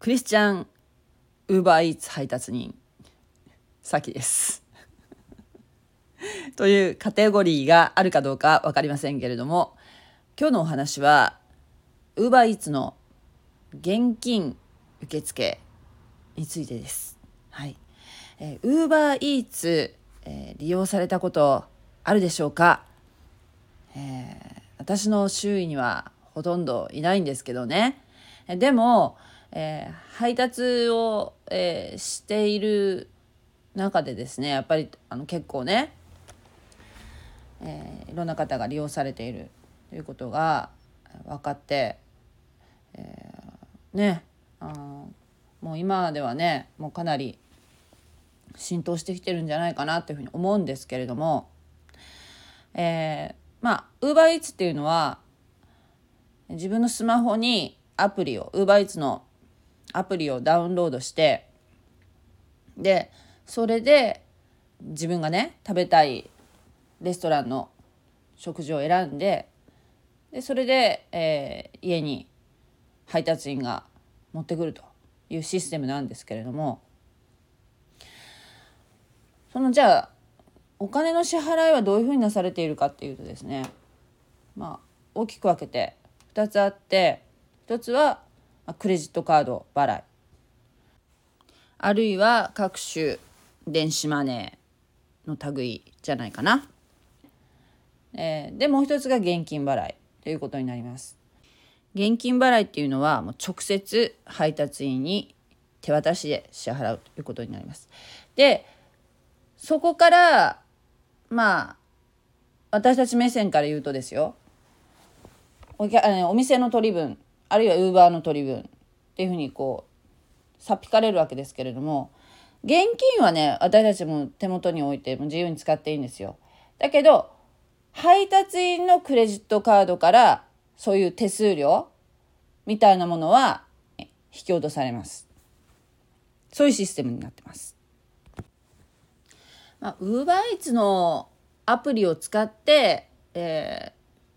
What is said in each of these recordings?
クリスチャンウーバーイーツ配達人さきです というカテゴリーがあるかどうか分かりませんけれども今日のお話はウーバーイーツの現金受付についてです。はい。えー、ウーバーイーツ、えー、利用されたことあるでしょうか、えー、私の周囲にはほとんどいないんですけどね。でも、えー、配達を、えー、している中でですねやっぱりあの結構ね、えー、いろんな方が利用されているということが分かって、えー、ねあもう今ではねもうかなり浸透してきてるんじゃないかなというふうに思うんですけれども、えー、まあウーバーイーツっていうのは自分のスマホにアプリをウーバーイーツのアプリをダウンロードしてでそれで自分がね食べたいレストランの食事を選んででそれで、えー、家に配達員が持ってくるというシステムなんですけれどもそのじゃあお金の支払いはどういうふうになされているかっていうとですねまあ大きく分けて2つあって1つはクレジットカード払いあるいは各種電子マネーの類じゃないかな。えー、でもう一つが現金払いということになります。現金払いっていうのはもう直接配達員に手渡しで支払うということになります。でそこからまあ私たち目線から言うとですよおお店の取り分あるいはウーバーの取り分っていうふうにこうさっぴかれるわけですけれども現金はね私たちも手元に置いても自由に使っていいんですよ。だけど配達員のクレジットカードからそういう手数料みたいなものは引き落とされます。そういうシステムになってます。まあ、ウーバーイーツのアプリを使って、え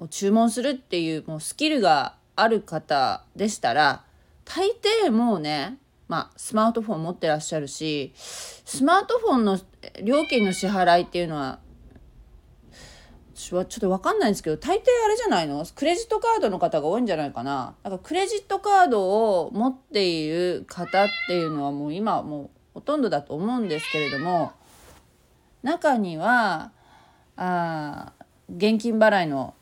ー、注文するっていうもうスキルがある方でしたら大抵もうねまあ、スマートフォン持ってらっしゃるしスマートフォンの料金の支払いっていうのは私はちょっと分かんないんですけど大抵あれじゃないの？クレジットカードの方が多いんじゃないかな。だからクレジットカードを持っている方っていうのはもう今もうほとんどだと思うんですけれども中にはあ現金払いの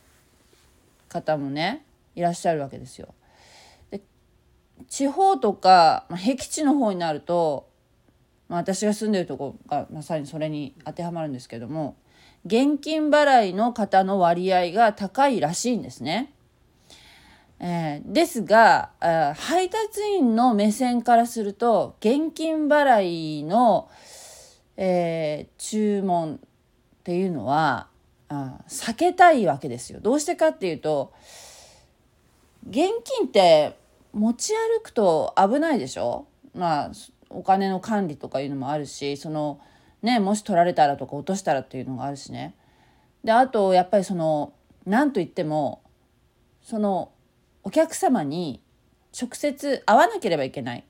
方もねいらっしゃるわけですよ。で地方とか、まあ、僻地の方になると、まあ、私が住んでるとこがまさにそれに当てはまるんですけども現金払いの方の割合が高いらしいんですね。えー、ですが配達員の目線からすると現金払いの、えー、注文っていうのはあ避けたいわけですよ。どうしてかっていうと現金って持ち歩くと危ないでしょ？まあお金の管理とかいうのもあるしそのねもし取られたらとか落としたらっていうのがあるしね。であとやっぱりその何と言ってもそのお客様に直接会わなければいけないっ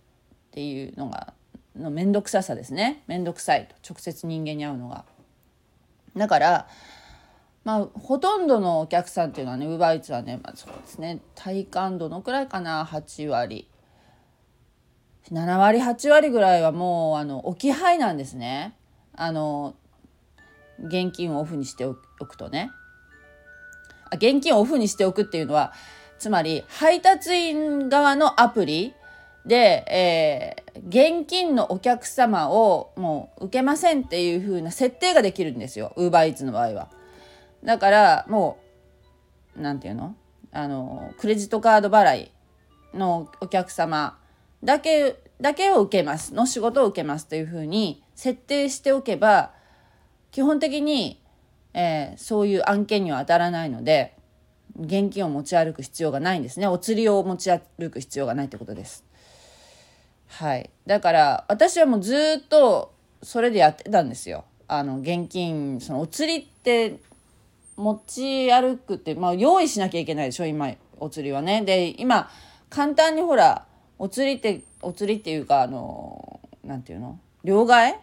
ていうのがの面倒くささですね。面倒くさいと。直接人間に会うのが。だからまあ、ほとんどのお客さんっていうのはねウーバーイーツはね、まあ、そうですね。体感どのくらいかな。8割。7割8割ぐらいはもうあの置き配なんですね。あの現金をオフにしておくとね。あ現金をオフにしておくっていうのはつまり配達員側のアプリで、えー、現金のお客様をもう受けませんっていう風な設定ができるんですよ。ウーバーイーツの場合は。だからもう何て言うの？あのクレジットカード払いのお客様だけだけを受けますの仕事を受けますというふうに設定しておけば基本的に、えー、そういう案件には当たらないので現金を持ち歩く必要がないんですねお釣りを持ち歩く必要がないってことです。はい、だから私はもうずっとそれでやってたんですよ。あの現金そのお釣りって持ち歩くって、まあ、用意しなきゃいけないでしょ今お釣りはね。で今簡単にほらお釣りってお釣りっていうかあのなんていうの？両替？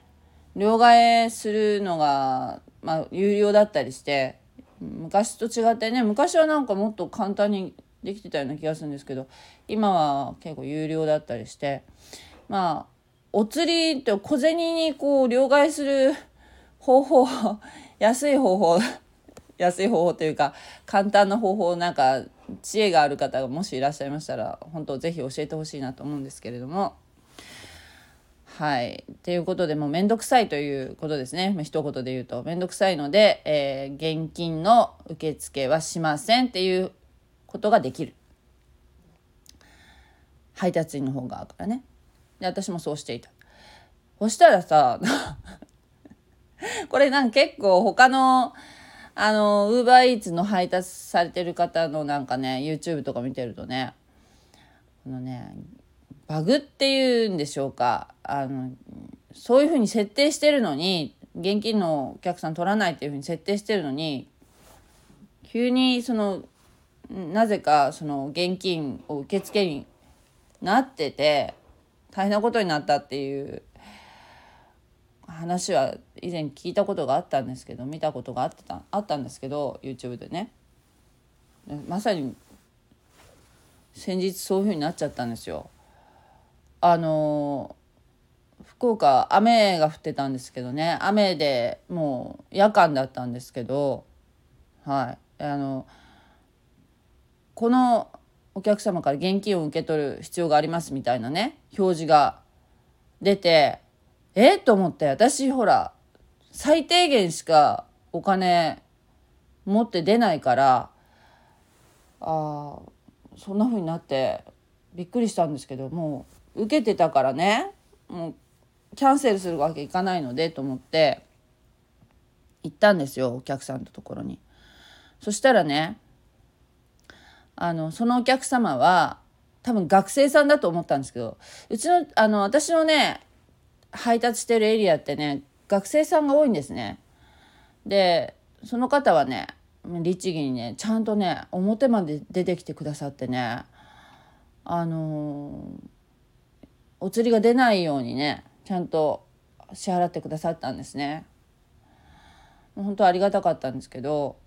両替するのが、まあ、有料だったりして昔と違ってね昔はなんかもっと簡単にできてたような気がするんですけど今は結構有料だったりしてまあお釣りって小銭にこう両替する方法安い方法安い方法というか簡単な方法なんか知恵がある方がもしいらっしゃいましたら本当ぜひ教えてほしいなと思うんですけれども。はい。ということで、もうめんどくさいということですね。まあ、一言で言うと、めんどくさいので、えー、現金の受付はしませんっていうことができる。配達員の方側からね。で、私もそうしていた。そしたらさ、これなんか結構他の、あの、ウーバーイーツの配達されてる方のなんかね、YouTube とか見てるとね、このね、バグっていうんでしょうか。あの、そういうふうに設定してるのに、現金のお客さん取らないっていうふうに設定してるのに、急にその、なぜかその現金を受付になってて、大変なことになったっていう話は以前聞いたことがあったんですけど見たことがあったあったんですけど YouTube でね。まさに先日そういうふうになっちゃったんですよ。あの福岡雨が降ってたんですけどね。雨でもう夜間だったんですけどはい。あのこのお客様から現金を受け取る必要がありますみたいなね表示が出てえと思って私ほら最低限しかお金持って出ないからあそんな風になってびっくりしたんですけどもう受けてたからねもうキャンセルするわけいかないのでと思って行ったんですよお客さんのところに。そしたらねあのそのお客様は多分学生さんだと思ったんですけどうちのあの私のね配達してるエリアってね学生さんが多いんですね。でその方はね律儀にねちゃんとね表まで出てきてくださってねあのー、お釣りが出ないようにねちゃんと支払ってくださったんですね。本当ありがたかったんですけど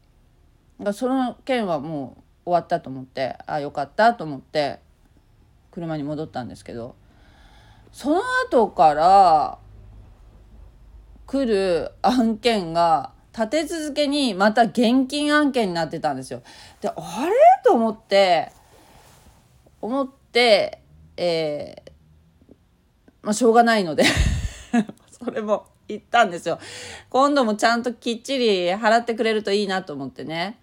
その件はもう終わったと思ってあよかったと思って車に戻ったんですけどその後から来る案件が立て続けにまた現金案件になってたんですよ。で、あれ？と思って、思って、えー、まあ、しょうがないので それも言ったんですよ。今度もちゃんときっちり払ってくれるといいなと思ってね。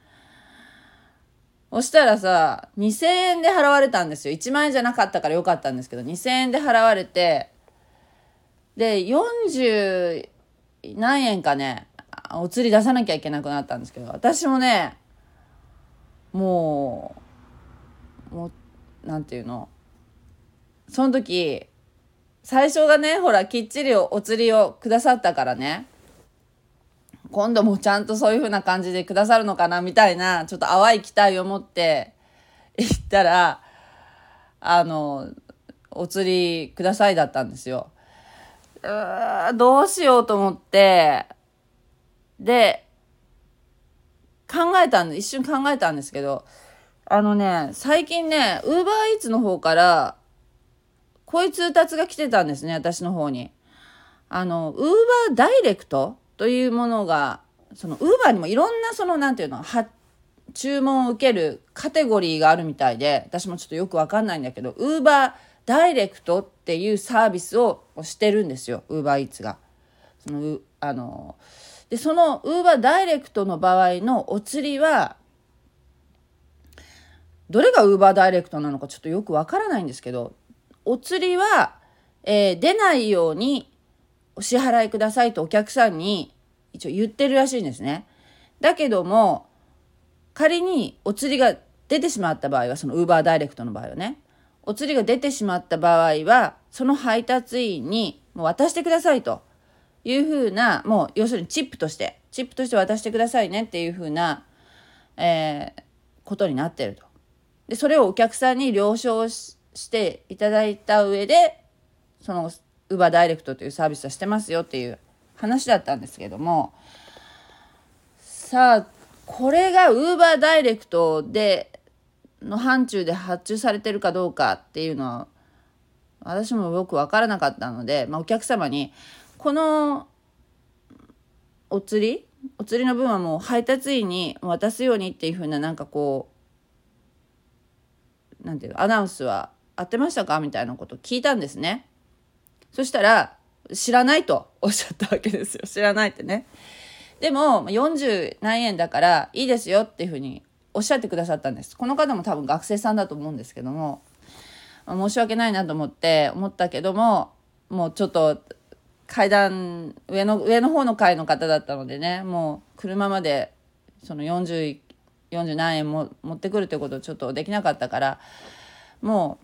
そしたらさ、2000円で払われたんですよ。1万円じゃなかったからよかったんですけど、2000円で払われて、で、40何円かね、お釣り出さなきゃいけなくなったんですけど、私もね、もう、もう、なんていうの、その時、最初がね、ほら、きっちりお釣りをくださったからね、今度もちゃんとそういう風な感じでくださるのかなみたいなちょっと淡い期待を持って行ったらあのお釣りくださいだったんですよ。うーどうしようと思ってで考えたん一瞬考えたんですけどあのね最近ねウーバーイーツの方からこういう通達が来てたんですね私の方に。あのウーバーダイレクトというものがそのウーバーにもいろんなその何て言うのは注文を受けるカテゴリーがあるみたいで私もちょっとよく分かんないんだけどウーバーダイレクトっていうサービスをしてるんですよウーバーイーツが。そのあのでそのウーバーダイレクトの場合のお釣りはどれがウーバーダイレクトなのかちょっとよくわからないんですけどお釣りは、えー、出ないようにお支払いくださいとお客さんに一応言ってるらしいんですね。だけども、仮にお釣りが出てしまった場合は、そのウーバーダイレクトの場合はね、お釣りが出てしまった場合は、その配達員にもう渡してくださいというふうな、もう要するにチップとして、チップとして渡してくださいねっていうふうな、えー、ことになってると。で、それをお客さんに了承していただいた上で、そのウーバーダイレクトというサービスはしてますよっていう話だったんですけどもさあこれがウーバーダイレクトでの範疇で発注されてるかどうかっていうのは私もよく分からなかったので、まあ、お客様にこのお釣りお釣りの分はもう配達員に渡すようにっていうふうななんかこうなんていうアナウンスは合ってましたか？みたいなことを聞いたんですね。そしたら知らないとおっしゃったわけですよ知らないってね。でも40何円だからいいですよっていうふうにおっしゃってくださったんです。この方も多分学生さんだと思うんですけども申し訳ないなと思って思ったけどももうちょっと階段上の上の方の階の方だったのでねもう車までその40 40何円も持ってくるということちょっとできなかったからも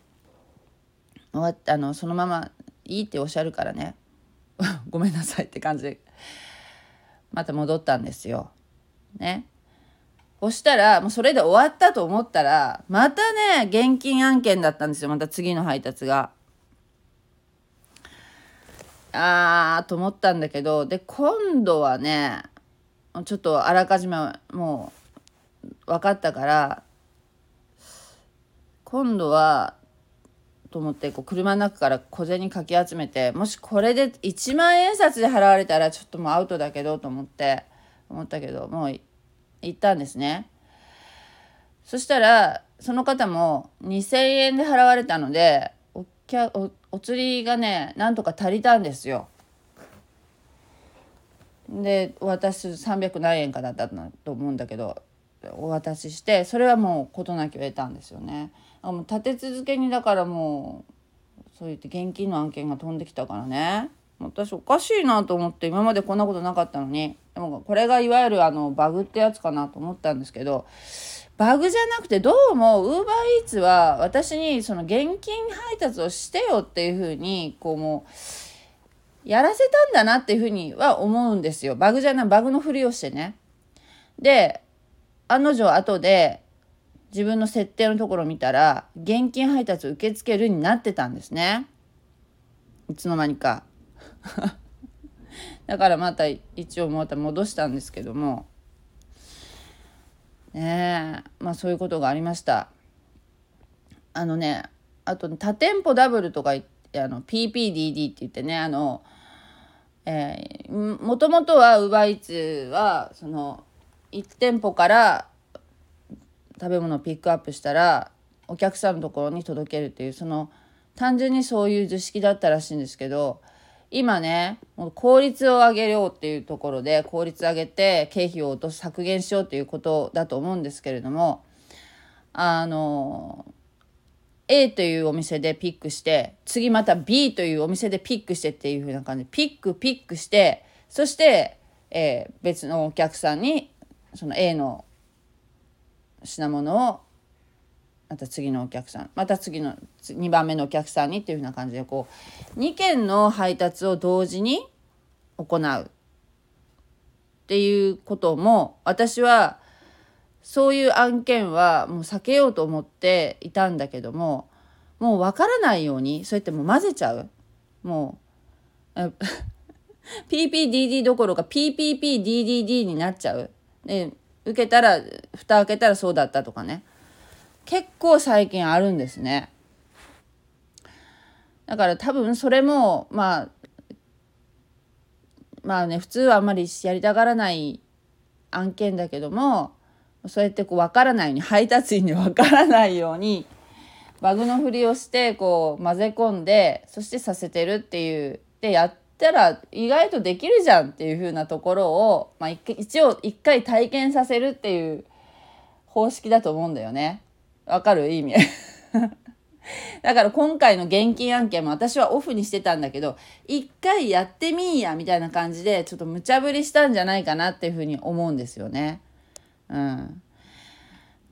う終わったあのそのままいいっておっしゃるからね ごめんなさいって感じでまた戻ったんですよ。ね。そしたらもうそれで終わったと思ったらまたね現金案件だったんですよまた次の配達が。あーと思ったんだけどで今度はねちょっとあらかじめもう分かったから今度はと思ってこう車の中から小銭かき集めてもしこれで1万円札で払われたらちょっともうアウトだけどと思って思ったけどもう行ったんですね。そしたらその方も2,000円で払われたのでおきゃおお釣りがねなんとか足りたんですよ。で私300何円かだったと思うんだけどお渡ししてそれはもう事なきを得たんですよね。あもう立て続けにだからもうそう言って現金の案件が飛んできたからね。私おかしいなと思って今までこんなことなかったのに。でもこれがいわゆるあのバグってやつかなと思ったんですけどバグじゃなくてどうもウーバーイーツは私にその現金配達をしてよっていうふうにこうもうやらせたんだなっていうふうには思うんですよ。バグじゃないバグのふりをしてね。で案の定後で自分の設定のところ見たら現金配達を受け付けるになってたんですね。いつの間にか。だからまた一応また戻したんですけども。ねえまあそういうことがありました。あのねあと多店舗ダブルとかあの PPDD って言ってねあのえー、もともとは UberEats はその1店舗から食べ物をピックアップしたらお客さんのところに届けるっていうその単純にそういう図式だったらしいんですけど今ねもう効率を上げようっていうところで効率上げて経費を落とす削減しようっていうことだと思うんですけれどもあの A というお店でピックして次また B というお店でピックしてっていう風な感じ。でピックピックしてそして、えー、別のお客さんにその A の品物をまた次のお客さんまた次の2番目のお客さんにっていうふうな感じでこう2件の配達を同時に行うっていうことも私はそういう案件はもう避けようと思っていたんだけどももう分からないようにそうやってもう混ぜちゃうもう PPDD どころか PPPDDD になっちゃう。で受けたら蓋開けたらそうだったとかね。結構最近あるんですね。だから多分それもまあまあね普通はあんまりやりたがらない案件だけどもそうやってこう分からないように配達員に分からないようにバグのふりをしてこう混ぜ込んでそしてさせてるっていうでやってたら意外とできるじゃんっていう風なところを、まあ、一応一回体験させるっていう方式だと思うんだよね。わかる？意味。だから今回の現金案件も私はオフにしてたんだけど一回やってみんやみたいな感じでちょっと無茶ぶりしたんじゃないかなっていうふうに思うんですよね。うん、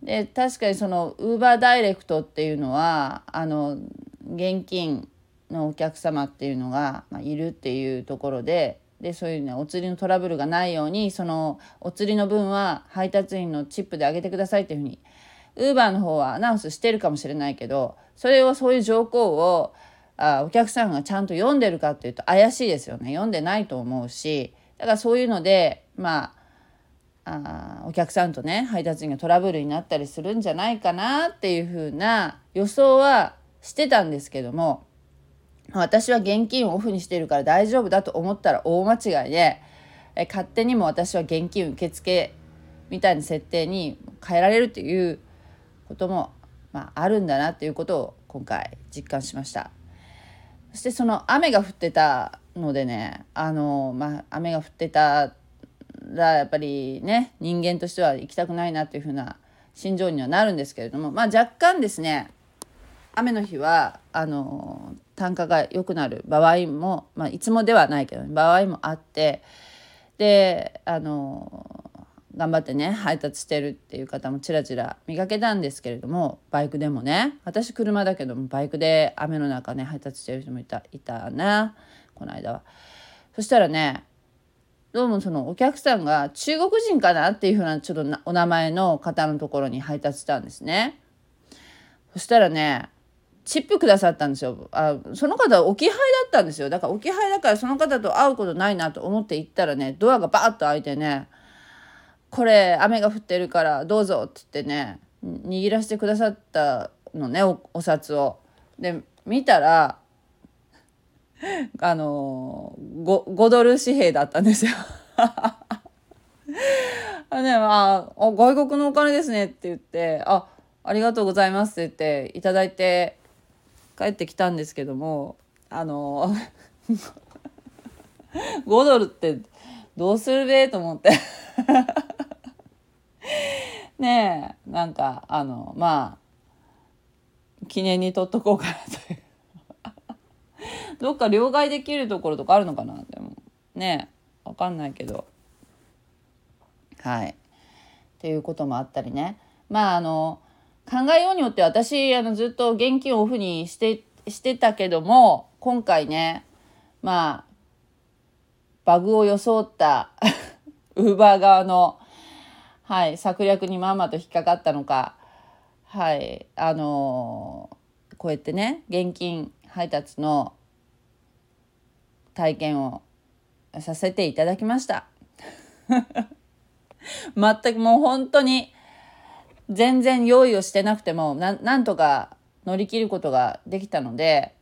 で確かにそのウーバーダイレクトっていうのはあの現金のお客様っていうのが、ま、いるっていうところででそういうねお釣りのトラブルがないようにそのお釣りの分は配達員のチップであげてくださいっていうふうにウーバーの方はアナウンスしてるかもしれないけどそれをそういう条項をあお客さんがちゃんと読んでるかっていうと怪しいですよね。読んでないと思うしだからそういうのでまああお客さんとね配達員がトラブルになったりするんじゃないかなっていうふうな予想はしてたんですけども私は現金をオフにしてるから大丈夫だと思ったら大間違いでえ勝手にも私は現金受付みたいな設定に変えられるっていうことも、まあ、あるんだなっていうことを今回実感しました。そしてその雨が降ってたのでねあの、まあ、雨が降ってたらやっぱりね人間としては行きたくないなっていうふうな心情にはなるんですけれども、まあ、若干ですね雨の日はあの単価が良くなる場合も、まあ、いつもではないけど、場合もあってであの頑張ってね配達してるっていう方もちらちら見かけたんですけれどもバイクでもね私車だけどもバイクで雨の中ね配達してる人もいたいたなこの間は。そしたらねどうもそのお客さんが中国人かなっていうふうなちょっとお名前の方のところに配達したんですね。そしたらねチップくださったんですよあその方置き配だったんですよだから置き配だからその方と会うことないなと思って行ったらねドアがバーッと開いてねこれ雨が降ってるからどうぞって言ってね握らせてくださったのねおお札を。で見たら あの 5, 5ドル紙幣だったんですよ。あね、ああ外国のお金ですねって言って「あありがとうございます」って言っていただいて帰ってきたんですけどもあの5ドルってどうするべと思って。ねえなんかあのまあ記念に取っとこうかなという。どっか両替できるところとかあるのかなでも。ねえわかんないけど。はい。っていうこともあったりね。まああの考えようによって私あのずっと現金をオフにしてしてたけども今回ねまあバグを装った ウーバー側のはい、策略にまんまと引っかかったのか、はい、あのー、こうやってね現金配達の体験をさせていただきました。全くもう本当に全然用意をしてなくてもなんとか乗り切ることができたので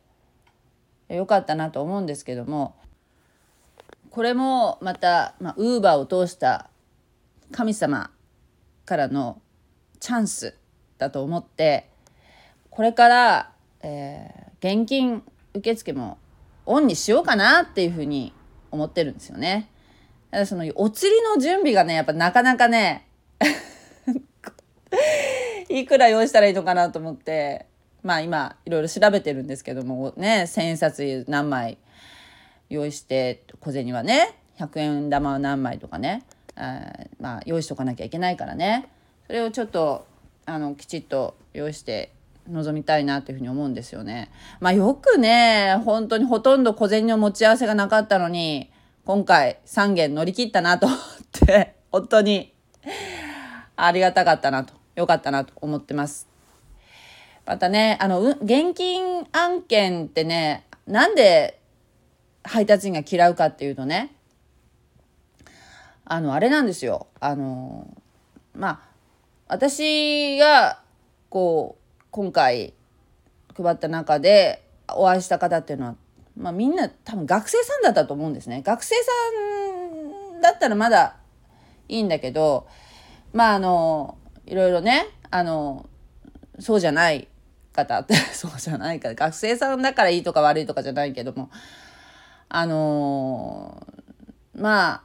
よかったなと思うんですけどもこれもまたウーバーを通した神様からのチャンスだと思ってこれから、えー、現金受付もオンにしようかなっていうふうに思ってるんですよね。だそのお釣りの準備がねやっぱなかなかね いくら用意したらいいのかなと思ってまあ今いろいろ調べてるんですけどもね千円札何枚用意して小銭はね100円玉は何枚とかねあまあ用意しとかなきゃいけないからねそれをちょっとあのきちっと用意して臨みたいなというふうに思うんですよね。まあよくね本当にほとんど小銭の持ち合わせがなかったのに今回3件乗り切ったなと思って本当にありがたかったなとよかったなと思ってます。またねあの現金案件ってねなんで配達員が嫌うかっていうとねあのあれなんですよあのまあ私がこう今回配った中でお会いした方っていうのは、まあ、みんな多分学生さんだったと思うんですね学生さんだったらまだいいんだけどまああのいろいろねあのそうじゃない方って そうじゃないか学生さんだからいいとか悪いとかじゃないけどもあのまあ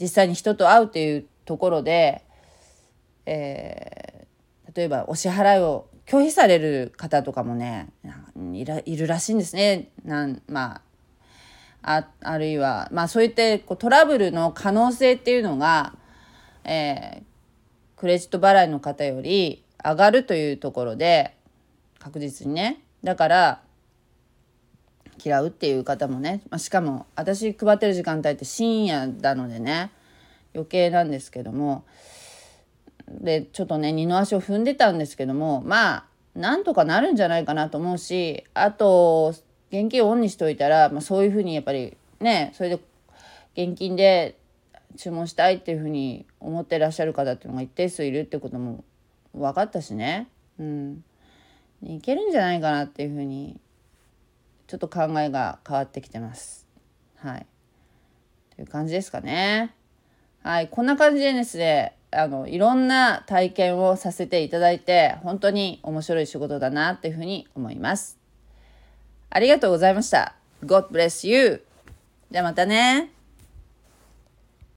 実際に人と会うっていうところで、えー、例えばお支払いを拒否される方とかもねいらいるらしいんですね。なんまあ、ああるいは、まあ、そういってこうトラブルの可能性っていうのが、えー、クレジット払いの方より上がるというところで確実にね。だから嫌うっていう方もね、まあ、しかも私配ってる時間帯って深夜なのでね。余計なんですけども。でちょっとね二の足を踏んでたんですけども。まあなんとかなるんじゃないかなと思うしあと現金をオンにしておいたら、まあ、そういうふうにやっぱりねそれで現金で注文したいっていうふうに思ってらっしゃる方っていうのが一定数いるってことも分かったしね。うん。いけるんじゃないかなっていうふうにちょっと考えが変わってきてます。はい。という感じですかね。はい。こんな感じでですねあのいろんな体験をさせていただいて本当に面白い仕事だなっていうふうに思います。ありがとうございました。God bless you じゃあまたね。